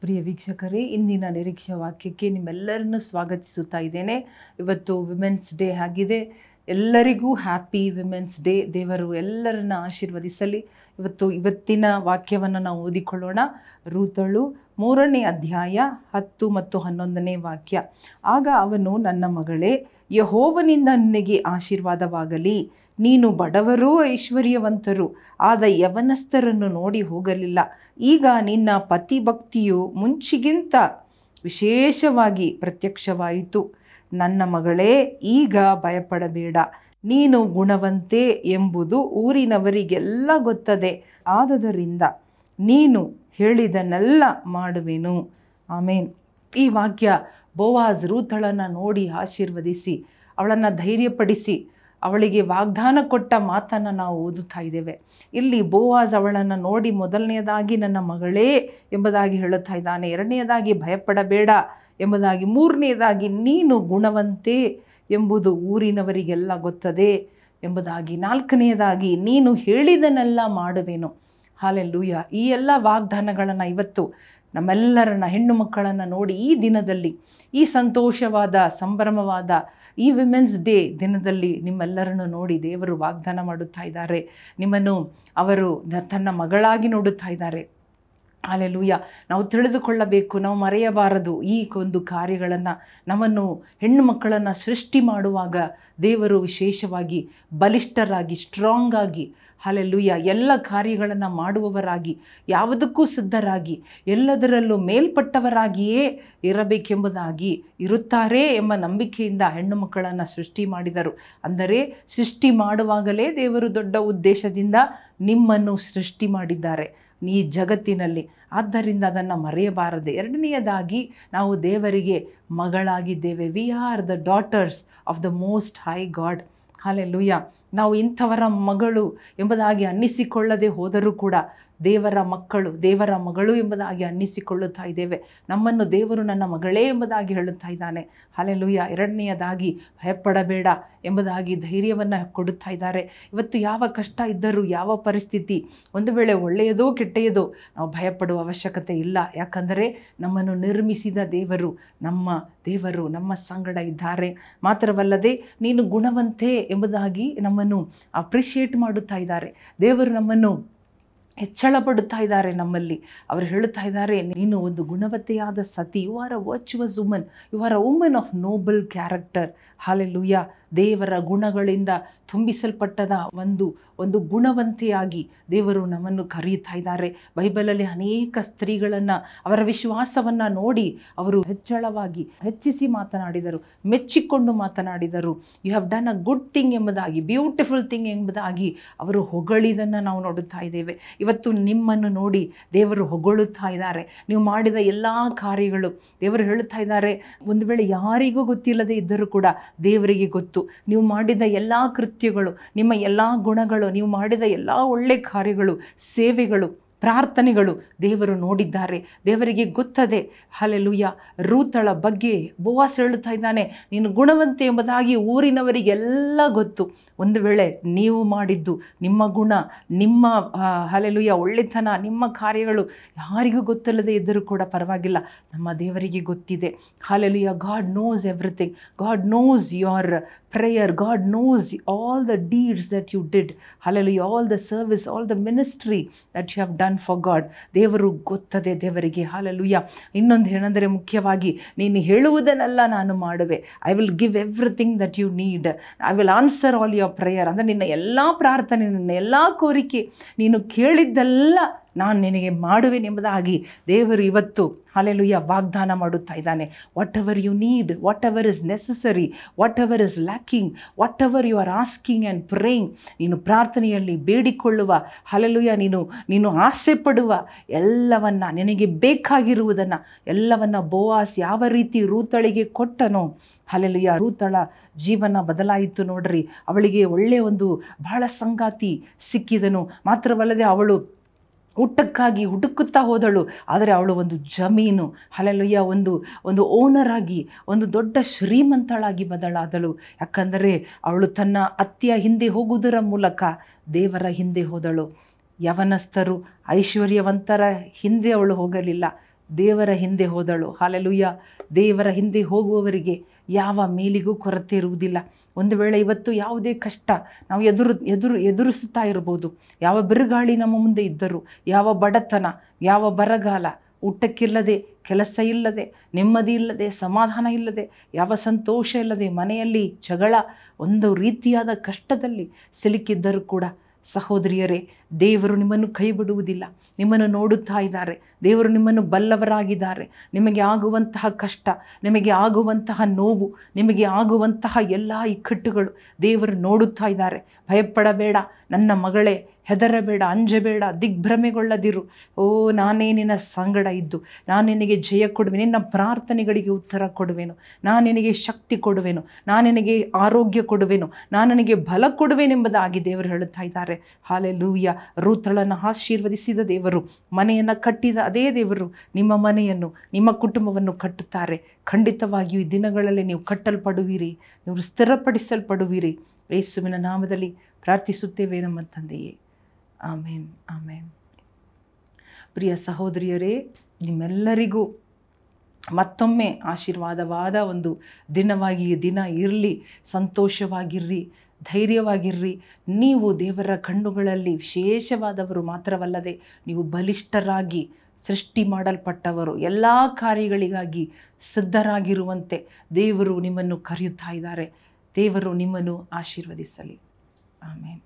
ಪ್ರಿಯ ವೀಕ್ಷಕರೇ, ಇಂದಿನ ನಿರೀಕ್ಷೆ ವಾಕ್ಯಕ್ಕೆ ನಿಮ್ಮೆಲ್ಲರನ್ನು ಸ್ವಾಗತಿಸುತ್ತಾ ಇದ್ದೇನೆ. ಇವತ್ತು ವಿಮೆನ್ಸ್ ಡೇ ಆಗಿದೆ. ಎಲ್ಲರಿಗೂ ಹ್ಯಾಪಿ ವಿಮೆನ್ಸ್ ಡೇ ದೇವರು ಎಲ್ಲರನ್ನ ಆಶೀರ್ವದಿಸಲಿ. ಇವತ್ತು ಇವತ್ತಿನ ವಾಕ್ಯವನ್ನು ನಾವು ಓದಿಕೊಳ್ಳೋಣ. ರೂತಳು, ಮೂರನೇ ಅಧ್ಯಾಯ ಹತ್ತು ಮತ್ತು ಹನ್ನೊಂದನೇ ವಾಕ್ಯ. ಆಗ ಅವನು ನನ್ನ ಮಗಳೇ ಯಹೋವನಿಂದ ನಿನಗೆ ಆಶೀರ್ವಾದವಾಗಲಿ. ನೀನು ಬಡವರೂ ಐಶ್ವರ್ಯವಂತರು, ಆದ ಯವನಸ್ಥರನ್ನು ನೋಡಿ ಹೋಗಲಿಲ್ಲ. ಈಗ ನಿನ್ನ ಪತಿಭಕ್ತಿಯು ಮುಂಚಿಗಿಂತ ವಿಶೇಷವಾಗಿ ಪ್ರತ್ಯಕ್ಷವಾಯಿತು. ನನ್ನ ಮಗಳೇ, ಈಗ ಭಯಪಡಬೇಡ. ನೀನು ಗುಣವಂತೆ ಎಂಬುದು ಊರಿನವರಿಗೆಲ್ಲ ಗೊತ್ತದೆ. ಆದದರಿಂದ ನೀನು ಹೇಳಿದನ್ನೆಲ್ಲ ಮಾಡುವೆನು. ಆಮೇನ್. ಈ ವಾಕ್ಯ ಬೋವಾಜ್ ರೂಥಳನ್ನು ನೋಡಿ ಆಶೀರ್ವದಿಸಿ, ಅವಳನ್ನು ಧೈರ್ಯಪಡಿಸಿ, ಅವಳಿಗೆ ವಾಗ್ದಾನ ಕೊಟ್ಟ ಮಾತನ್ನು ನಾವು ಓದುತ್ತಾ ಇದ್ದೇವೆ. ಇಲ್ಲಿ ಬೋವಾಜ್ ಅವಳನ್ನು ನೋಡಿ ಮೊದಲನೆಯದಾಗಿ ನನ್ನ ಮಗಳೇ ಎಂಬುದಾಗಿ ಹೇಳುತ್ತಾ ಇದ್ದಾನೆ. ಎರಡನೆಯದಾಗಿ ಭಯಪಡಬೇಡ ಎಂಬುದಾಗಿ, ಮೂರನೆಯದಾಗಿ ನೀನು ಗುಣವಂತೆ ಎಂಬುದು ಊರಿನವರಿಗೆಲ್ಲ ಗೊತ್ತದೆ ಎಂಬುದಾಗಿ, ನಾಲ್ಕನೆಯದಾಗಿ ನೀನು ಹೇಳಿದನೆಲ್ಲ ಮಾಡುವೆನು. ಹಾಲೆಲ್ಲೂಯ, ಈ ಎಲ್ಲ ವಾಗ್ದಾನಗಳನ್ನು ಇವತ್ತು ನಮ್ಮೆಲ್ಲರನ್ನ ಹೆಣ್ಣು ಮಕ್ಕಳನ್ನು ನೋಡಿ ಈ ದಿನದಲ್ಲಿ, ಈ ಸಂತೋಷವಾದ, ಸಂಭ್ರಮವಾದ, ಈ ವಿಮೆನ್ಸ್ ಡೇ ದಿನದಲ್ಲಿ ನಿಮ್ಮೆಲ್ಲರನ್ನು ನೋಡಿ ದೇವರು ವಾಗ್ದಾನ ಮಾಡುತ್ತಾ ಇದ್ದಾರೆ. ನಿಮ್ಮನ್ನು ಅವರು ತನ್ನ ಮಗಳಾಗಿ ನೋಡುತ್ತಾ ಇದ್ದಾರೆ. ಅಲ್ಲೆಲೂಯ ನಾವು ತಿಳಿದುಕೊಳ್ಳಬೇಕು, ನಾವು ಮರೆಯಬಾರದು ಈ ಒಂದು ಕಾರ್ಯಗಳನ್ನು. ನಮ್ಮನ್ನು ಹೆಣ್ಣು ಮಕ್ಕಳನ್ನು ಸೃಷ್ಟಿ ಮಾಡುವಾಗ ದೇವರು ವಿಶೇಷವಾಗಿ ಬಲಿಷ್ಠರಾಗಿ ಸ್ಟ್ರಾಂಗ್ ಆಗಿ ಹಾಲೆಲ್ಲೂಯ. ಎಲ್ಲ ಕಾರ್ಯಗಳನ್ನು ಮಾಡುವವರಾಗಿ, ಯಾವುದಕ್ಕೂ ಸಿದ್ಧರಾಗಿ, ಎಲ್ಲದರಲ್ಲೂ ಮೇಲ್ಪಟ್ಟವರಾಗಿಯೇ ಇರಬೇಕೆಂಬುದಾಗಿ ಇರುತ್ತಾರೆ ಎಂಬ ನಂಬಿಕೆಯಿಂದ ಹೆಣ್ಣು ಮಕ್ಕಳನ್ನು ಸೃಷ್ಟಿ ಮಾಡಿದರು. ಅಂದರೆ ಸೃಷ್ಟಿ ಮಾಡುವಾಗಲೇ ದೇವರು ದೊಡ್ಡ ಉದ್ದೇಶದಿಂದ ನಿಮ್ಮನ್ನು ಸೃಷ್ಟಿ ಮಾಡಿದ್ದಾರೆ ಈ ಜಗತ್ತಿನಲ್ಲಿ. ಆದ್ದರಿಂದ ಅದನ್ನು ಮರೆಯಬಾರದೆ. ಎರಡನೆಯದಾಗಿ ನಾವು ದೇವರಿಗೆ ಮಗಳಾಗಿದ್ದೇವೆ. We are the daughters of the most high God hallelujah ನಾವು ಇಂಥವರ ಮಗಳು ಎಂಬುದಾಗಿ ಅನ್ನಿಸಿಕೊಳ್ಳದೆ ಹೋದರೂ ಕೂಡ ದೇವರ ಮಕ್ಕಳು, ದೇವರ ಮಗಳು ಎಂಬುದಾಗಿ ಅನ್ನಿಸಿಕೊಳ್ಳುತ್ತಾ ಇದ್ದೇವೆ. ನಮ್ಮನ್ನು ದೇವರು ನನ್ನ ಮಗಳೇ ಎಂಬುದಾಗಿ ಹೇಳುತ್ತಾ ಇದ್ದಾನೆ. ಹಾಲೆಲುಯ್ಯ ಎರಡನೆಯದಾಗಿ ಭಯಪಡಬೇಡ ಎಂಬುದಾಗಿ ಧೈರ್ಯವನ್ನು ಕೊಡುತ್ತಾ ಇದ್ದಾರೆ. ಇವತ್ತು ಯಾವ ಕಷ್ಟ ಇದ್ದರೂ ಯಾವ ಪರಿಸ್ಥಿತಿ, ಒಂದು ವೇಳೆ ಒಳ್ಳೆಯದೋ ಕೆಟ್ಟೆಯದೋ ನಾವು ಭಯಪಡುವ ಅವಶ್ಯಕತೆ ಇಲ್ಲ. ಯಾಕಂದರೆ ನಮ್ಮನ್ನು ನಿರ್ಮಿಸಿದ ದೇವರು, ನಮ್ಮ ದೇವರು, ನಮ್ಮ ಸಂಗಡ ಇದ್ದಾರೆ. ಮಾತ್ರವಲ್ಲದೆ ನೀನು ಗುಣವಂತೆ ಎಂಬುದಾಗಿ ನಮ್ಮನ್ನು ಅಪ್ರಿಷಿಯೇಟ್ ಮಾಡುತ್ತಾ ಇದ್ದಾರೆ. ದೇವರು ನಮ್ಮನ್ನು ಹೆಚ್ಚಳ ಪಡುತ್ತಾ ಇದ್ದಾರೆ ನಮ್ಮಲ್ಲಿ. ಅವರು ಹೇಳುತ್ತಾ ಇದ್ದಾರೆ, ನೀನು ಒಂದು ಗುಣವತ್ತೆಯಾದ ಸತಿ you are a virtuous woman you are a woman of noble character hallelujah ದೇವರ ಗುಣಗಳಿಂದ ತುಂಬಿಸಲ್ಪಟ್ಟದ ಒಂದು ಒಂದು ಗುಣವಂತೆಯಾಗಿ ದೇವರು ನಮ್ಮನ್ನು ಕರೆಯುತ್ತಾ ಇದ್ದಾರೆ. ಬೈಬಲಲ್ಲಿ ಅನೇಕ ಸ್ತ್ರೀಗಳನ್ನು, ಅವರ ವಿಶ್ವಾಸವನ್ನು ನೋಡಿ ಅವರು ಹೆಚ್ಚಳವಾಗಿ ಹೆಚ್ಚಿಸಿ ಮಾತನಾಡಿದರು, ಮೆಚ್ಚಿಕೊಂಡು ಮಾತನಾಡಿದರು. You have done a good thing ಎಂಬುದಾಗಿ ಬ್ಯೂಟಿಫುಲ್ ಥಿಂಗ್ ಎಂಬುದಾಗಿ ಅವರು ಹೊಗಳಿದನ್ನು ನಾವು ನೋಡುತ್ತಾ ಇದ್ದೇವೆ. ಇವತ್ತು ನಿಮ್ಮನ್ನು ನೋಡಿ ದೇವರು ಹೊಗಳುತ್ತಾ ಇದ್ದಾರೆ. ನೀವು ಮಾಡಿದ ಎಲ್ಲ ಕಾರ್ಯಗಳು ದೇವರು ಹೇಳುತ್ತಾ ಇದ್ದಾರೆ. ಒಂದು ವೇಳೆ ಯಾರಿಗೂ ಗೊತ್ತಿಲ್ಲದೆ ಇದ್ದರೂ ಕೂಡ ದೇವರಿಗೆ ಗೊತ್ತು. ನೀವು ಮಾಡಿದ ಎಲ್ಲ ಕೃತ್ಯಗಳು ನಿಮ್ಮ ಎಲ್ಲ ಗುಣಗಳು ನೀವು ಮಾಡಿದ ಎಲ್ಲ ಒಳ್ಳೆ ಕಾರ್ಯಗಳು ಸೇವೆಗಳು ಪ್ರಾರ್ಥನೆಗಳು ದೇವರು ನೋಡಿದ್ದಾರೆ. ದೇವರಿಗೆ ಗೊತ್ತದೆ. ಹಲೆಲುಯ್ಯ ರೂತಳ ಬಗ್ಗೆ ಬೋವಾಸ್ ಹೇಳುತ್ತಾ ಇದ್ದಾನೆ. ನೀನು ಗುಣವಂತೆ ಎಂಬುದಾಗಿ ಊರಿನವರಿಗೆಲ್ಲ ಗೊತ್ತು. ಒಂದು ವೇಳೆ ನೀವು ಮಾಡಿದ್ದು ನಿಮ್ಮ ಗುಣ, ನಿಮ್ಮ ಹಲೆಲುಯ್ಯ ಒಳ್ಳೆತನ, ನಿಮ್ಮ ಕಾರ್ಯಗಳು ಯಾರಿಗೂ ಗೊತ್ತಿಲ್ಲದೆ ಇದ್ದರೂ ಕೂಡ ಪರವಾಗಿಲ್ಲ. ನಮ್ಮ ದೇವರಿಗೆ ಗೊತ್ತಿದೆ. Hallelujah God knows everything God knows your prayer God knows all the deeds that you did hallelujah all the service all the ministry that you have done for God ದೇವರು ಗೊತ್ತದೆ ದೇವರಿಗೆ. ಹಾಲಲ್ಲೂಯ್ಯ ಇನ್ನೊಂದು ಏನಂದರೆ ಮುಖ್ಯವಾಗಿ, ನೀನು ಹೇಳುವುದನ್ನೆಲ್ಲ ನಾನು ಮಾಡುವೆ. I will give everything that you need I will answer all your prayer ಅಂದರೆ ನಿನ್ನ ಎಲ್ಲ ಪ್ರಾರ್ಥನೆ, ನಿನ್ನ ಎಲ್ಲ ಕೋರಿಕೆ, ನೀನು ಕೇಳಿದ್ದೆಲ್ಲ ನಾನು ನಿನಗೆ ಮಾಡುವೆನೆಂಬುದಾಗಿ ದೇವರು ಇವತ್ತು ಅಲೆಲುಯ್ಯ ವಾಗ್ದಾನ ಮಾಡುತ್ತಾ ಇದ್ದಾನೆ. Whatever you need whatever is necessary whatever is lacking whatever you are asking and praying ನೀನು ಪ್ರಾರ್ಥನೆಯಲ್ಲಿ ಬೇಡಿಕೊಳ್ಳುವ ಹಲಲುಯ್ಯ ನೀನು ನೀನು ಆಸೆ ಪಡುವ ಎಲ್ಲವನ್ನು ನಿನಗೆ ಬೇಕಾಗಿರುವುದನ್ನು, ಎಲ್ಲವನ್ನು ಬೋವಾಸ್ ಯಾವ ರೀತಿ ರೂತಳಿಗೆ ಕೊಟ್ಟನೋ ಹಲಲುಯ್ಯ ರೂತಳ ಜೀವನ ಬದಲಾಯಿತು ನೋಡ್ರಿ. ಅವಳಿಗೆ ಒಳ್ಳೆಯ ಒಂದು ಬಹಳ ಸಂಗಾತಿ ಸಿಕ್ಕಿದನು. ಮಾತ್ರವಲ್ಲದೆ ಅವಳು ಊಟಕ್ಕಾಗಿ ಹುಡುಕುತ್ತಾ ಹೋದಳು. ಆದರೆ ಅವಳು ಒಂದು ಜಮೀನು ಹಲಲುಯ್ಯ ಒಂದು ಒಂದು ಓನರ್ ಆಗಿ, ಒಂದು ದೊಡ್ಡ ಶ್ರೀಮಂತಳಾಗಿ ಬದಲಾದಳು. ಯಾಕಂದರೆ ಅವಳು ತನ್ನ ಅತ್ತೆಯ ಹಿಂದೆ ಹೋಗುವುದರ ಮೂಲಕ ದೇವರ ಹಿಂದೆ ಹೋದಳು. ಯವನಸ್ಥರು ಐಶ್ವರ್ಯವಂತರ ಹಿಂದೆ ಅವಳು ಹೋಗಲಿಲ್ಲ. ದೇವರ ಹಿಂದೆ ಹೋದಳು. ಹಾಲೆಲುಯ್ಯ ದೇವರ ಹಿಂದೆ ಹೋಗುವವರಿಗೆ ಯಾವ ಮೇಲಿಗೂ ಕೊರತೆ ಇರುವುದಿಲ್ಲ. ಒಂದು ವೇಳೆ ಇವತ್ತು ಯಾವುದೇ ಕಷ್ಟ ನಾವು ಎದುರು ಎದುರು, ಎದುರಿಸುತ್ತಾ ಇರಬಹುದು. ಯಾವ ಬಿರುಗಾಳಿ ನಮ್ಮ ಮುಂದೆ ಇದ್ದರೂ, ಯಾವ ಬಡತನ, ಯಾವ ಬರಗಾಲ, ಊಟಕ್ಕಿಲ್ಲದೆ, ಕೆಲಸ ಇಲ್ಲದೆ, ನೆಮ್ಮದಿ ಇಲ್ಲದೆ, ಸಮಾಧಾನ ಇಲ್ಲದೆ, ಯಾವ ಸಂತೋಷ ಇಲ್ಲದೆ, ಮನೆಯಲ್ಲಿ ಜಗಳ, ಒಂದು ರೀತಿಯಾದ ಕಷ್ಟದಲ್ಲಿ ಸಿಲುಕಿದ್ದರೂ ಕೂಡ ಸಹೋದರಿಯರೇ, ದೇವರು ನಿಮ್ಮನ್ನು ಕೈ ಬಿಡುವುದಿಲ್ಲ ನಿಮ್ಮನ್ನು ನೋಡುತ್ತಾ ಇದ್ದಾರೆ. ದೇವರು ನಿಮ್ಮನ್ನು ಬಲ್ಲವರಾಗಿದ್ದಾರೆ. ನಿಮಗೆ ಆಗುವಂತಹ ಕಷ್ಟ, ನಿಮಗೆ ಆಗುವಂತಹ ನೋವು, ನಿಮಗೆ ಆಗುವಂತಹ ಎಲ್ಲ ಇಕ್ಕಟ್ಟುಗಳು ದೇವರು ನೋಡುತ್ತಾ ಇದ್ದಾರೆ. ಭಯಪಡಬೇಡ. ನನ್ನ ಮಗಳೇ ಹೆದರಬೇಡ, ಅಂಜಬೇಡ, ದಿಗ್ಭ್ರಮೆಗೊಳ್ಳದಿರು. ಓ, ನಾನೇ ನಿನ್ನ ಸಂಗಡ ಇದ್ದು, ನಾನು ನಿನಗೆ ಜಯ ಕೊಡುವೆ, ನಿನ್ನ ಪ್ರಾರ್ಥನೆಗಳಿಗೆ ಉತ್ತರ ಕೊಡುವೆನು, ನಾನು ನಿನಗೆ ಶಕ್ತಿ ಕೊಡುವೆನು, ನಾನು ನಿನಗೆ ಆರೋಗ್ಯ ಕೊಡುವೆನು, ನಾನು ನಿನಗೆ ಬಲ ಕೊಡುವೆನೆಂಬುದಾಗಿ ದೇವರು ಹೇಳುತ್ತಾ ಇದ್ದಾರೆ. ಹಾಲೆ ಲೂಯ್ಯ ರೂತಳನ್ನು ಆಶೀರ್ವದಿಸಿದ ದೇವರು, ಮನೆಯನ್ನು ಕಟ್ಟಿದ ಅದೇ ದೇವರು ನಿಮ್ಮ ಮನೆಯನ್ನು, ನಿಮ್ಮ ಕುಟುಂಬವನ್ನು ಕಟ್ಟುತ್ತಾರೆ. ಖಂಡಿತವಾಗಿಯೂ ಈ ದಿನಗಳಲ್ಲಿ ನೀವು ಕಟ್ಟಲ್ಪಡುವಿರಿ, ನೀವು ಸ್ಥಿರಪಡಿಸಲ್ಪಡುವಿರಿ. ಯೇಸುವಿನ ನಾಮದಲ್ಲಿ ಪ್ರಾರ್ಥಿಸುತ್ತೇವೆ ನಮ್ಮ ತಂದೆಯೇ. ಆಮೇನ್ ಆಮೇನ್. ಪ್ರಿಯ ಸಹೋದರಿಯರೇ, ನಿಮ್ಮೆಲ್ಲರಿಗೂ ಮತ್ತೊಮ್ಮೆ ಆಶೀರ್ವಾದವಾದ ಒಂದು ದಿನವಾಗಿ ದಿನ ಇರಲಿ, ಸಂತೋಷವಾಗಿರ್ರಿ, ಧೈರ್ಯವಾಗಿರ್ರಿ. ನೀವು ದೇವರ ಕಣ್ಣುಗಳಲ್ಲಿ ವಿಶೇಷವಾದವರು ಮಾತ್ರವಲ್ಲದೆ, ನೀವು ಬಲಿಷ್ಠರಾಗಿ ಸೃಷ್ಟಿ ಮಾಡಲ್ಪಟ್ಟವರು, ಎಲ್ಲ ಕಾರ್ಯಗಳಿಗಾಗಿ ಸಿದ್ಧರಾಗಿರುವಂತೆ ದೇವರು ನಿಮ್ಮನ್ನು ಕರೆಯುತ್ತಾ ಇದ್ದಾರೆ. ದೇವರು ನಿಮ್ಮನ್ನು ಆಶೀರ್ವದಿಸಲಿ. ಆಮೇಲೆ